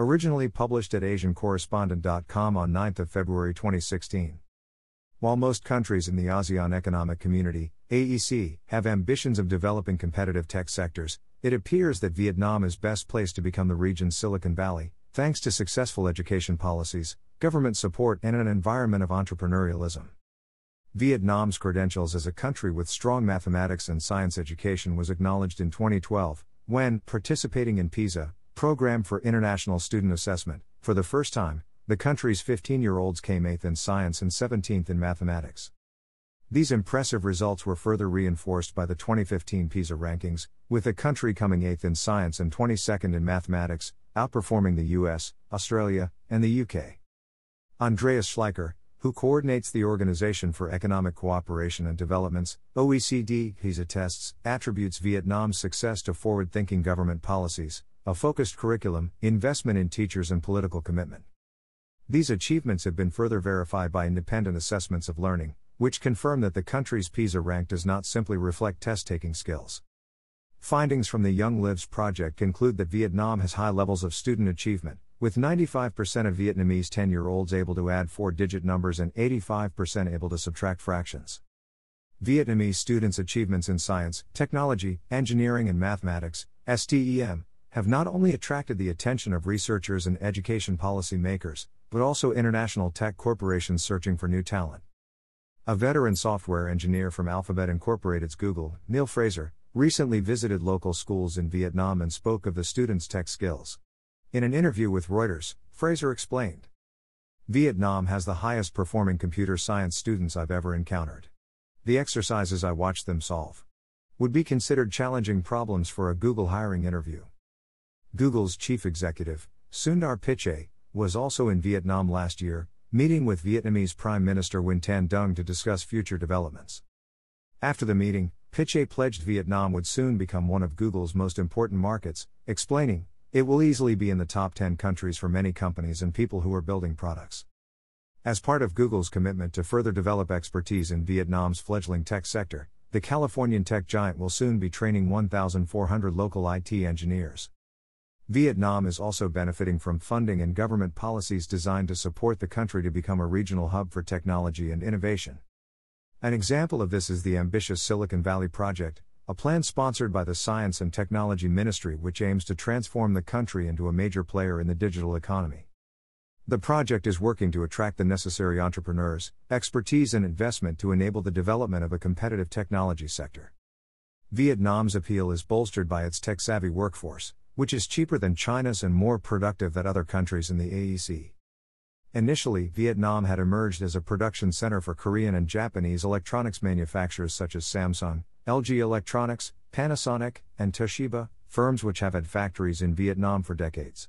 Originally published at AsianCorrespondent.com on 9 February 2016. While most countries in the ASEAN Economic Community, AEC, have ambitions of developing competitive tech sectors, it appears that Vietnam is best placed to become the region's Silicon Valley, thanks to successful education policies, government support, and an environment of entrepreneurialism. Vietnam's credentials as a country with strong mathematics and science education was acknowledged in 2012, when, participating in PISA, Program for International Student Assessment, for the first time, the country's 15 year olds came 8th in science and 17th in mathematics. These impressive results were further reinforced by the 2015 PISA rankings, with the country coming 8th in science and 22nd in mathematics, outperforming the US, Australia, and the UK. Andreas Schleicher, who coordinates the Organization for Economic Cooperation and Development's OECD PISA tests, attributes Vietnam's success to forward thinking government policies, a focused curriculum, investment in teachers, and political commitment. These achievements have been further verified by independent assessments of learning, which confirm that the country's PISA rank does not simply reflect test taking skills. Findings from the Young Lives project conclude that Vietnam has high levels of student achievement, with 95% of Vietnamese 10 year olds able to add four digit numbers and 85% able to subtract fractions. Vietnamese students' achievements in science, technology, engineering, and mathematics, STEM, have not only attracted the attention of researchers and education policy makers, but also international tech corporations searching for new talent. A veteran software engineer from Alphabet Incorporated's Google, Neil Fraser, recently visited local schools in Vietnam and spoke of the students' tech skills. In an interview with Reuters, Fraser explained Vietnam has the highest performing computer science students I've ever encountered. The exercises I watched them solve would be considered challenging problems for a Google hiring interview. Google's chief executive, Sundar Pichai, was also in Vietnam last year, meeting with Vietnamese Prime Minister Nguyen Tan Dung to discuss future developments. After the meeting, Pichai pledged Vietnam would soon become one of Google's most important markets, explaining, it will easily be in the top 10 countries for many companies and people who are building products. As part of Google's commitment to further develop expertise in Vietnam's fledgling tech sector, the Californian tech giant will soon be training 1,400 local IT engineers. Vietnam is also benefiting from funding and government policies designed to support the country to become a regional hub for technology and innovation. An example of this is the ambitious Silicon Valley Project, a plan sponsored by the Science and Technology Ministry which aims to transform the country into a major player in the digital economy. The project is working to attract the necessary entrepreneurs, expertise, and investment to enable the development of a competitive technology sector. Vietnam's appeal is bolstered by its tech savvy workforce, which is cheaper than China's and more productive than other countries in the AEC. Initially, Vietnam had emerged as a production center for Korean and Japanese electronics manufacturers such as Samsung, LG Electronics, Panasonic, and Toshiba, firms which have had factories in Vietnam for decades.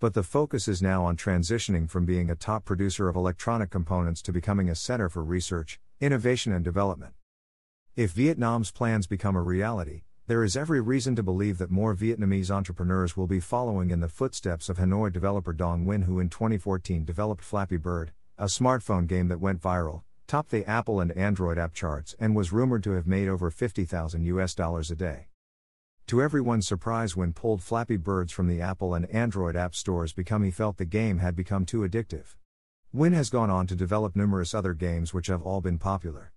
But the focus is now on transitioning from being a top producer of electronic components to becoming a center for research, innovation, and development. If Vietnam's plans become a reality, there is every reason to believe that more Vietnamese entrepreneurs will be following in the footsteps of Hanoi developer Dong Nguyen, who in 2014 developed Flappy Bird, a smartphone game that went viral, topped the Apple and Android app charts, and was rumored to have made over 50,000 US dollars a day. To everyone's surprise, when pulled Flappy Birds from the Apple and Android app stores, become he felt the game had become too addictive. Nguyen has gone on to develop numerous other games which have all been popular.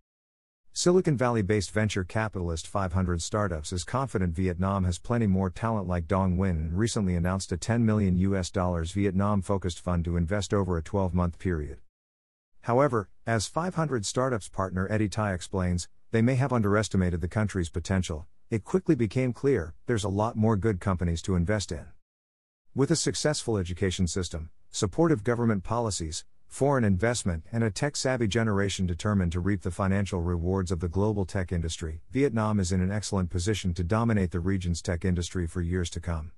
Silicon Valley based venture capitalist 500 Startups is confident Vietnam has plenty more talent like Dong Nguyen and recently announced a 10 million US dollars Vietnam focused fund to invest over a 12 month period. However, as 500 Startups partner Eddie Thai explains, they may have underestimated the country's potential. It quickly became clear there's a lot more good companies to invest in. With a successful education system, supportive government policies, foreign investment, and a tech savvy generation determined to reap the financial rewards of the global tech industry, Vietnam is in an excellent position to dominate the region's tech industry for years to come.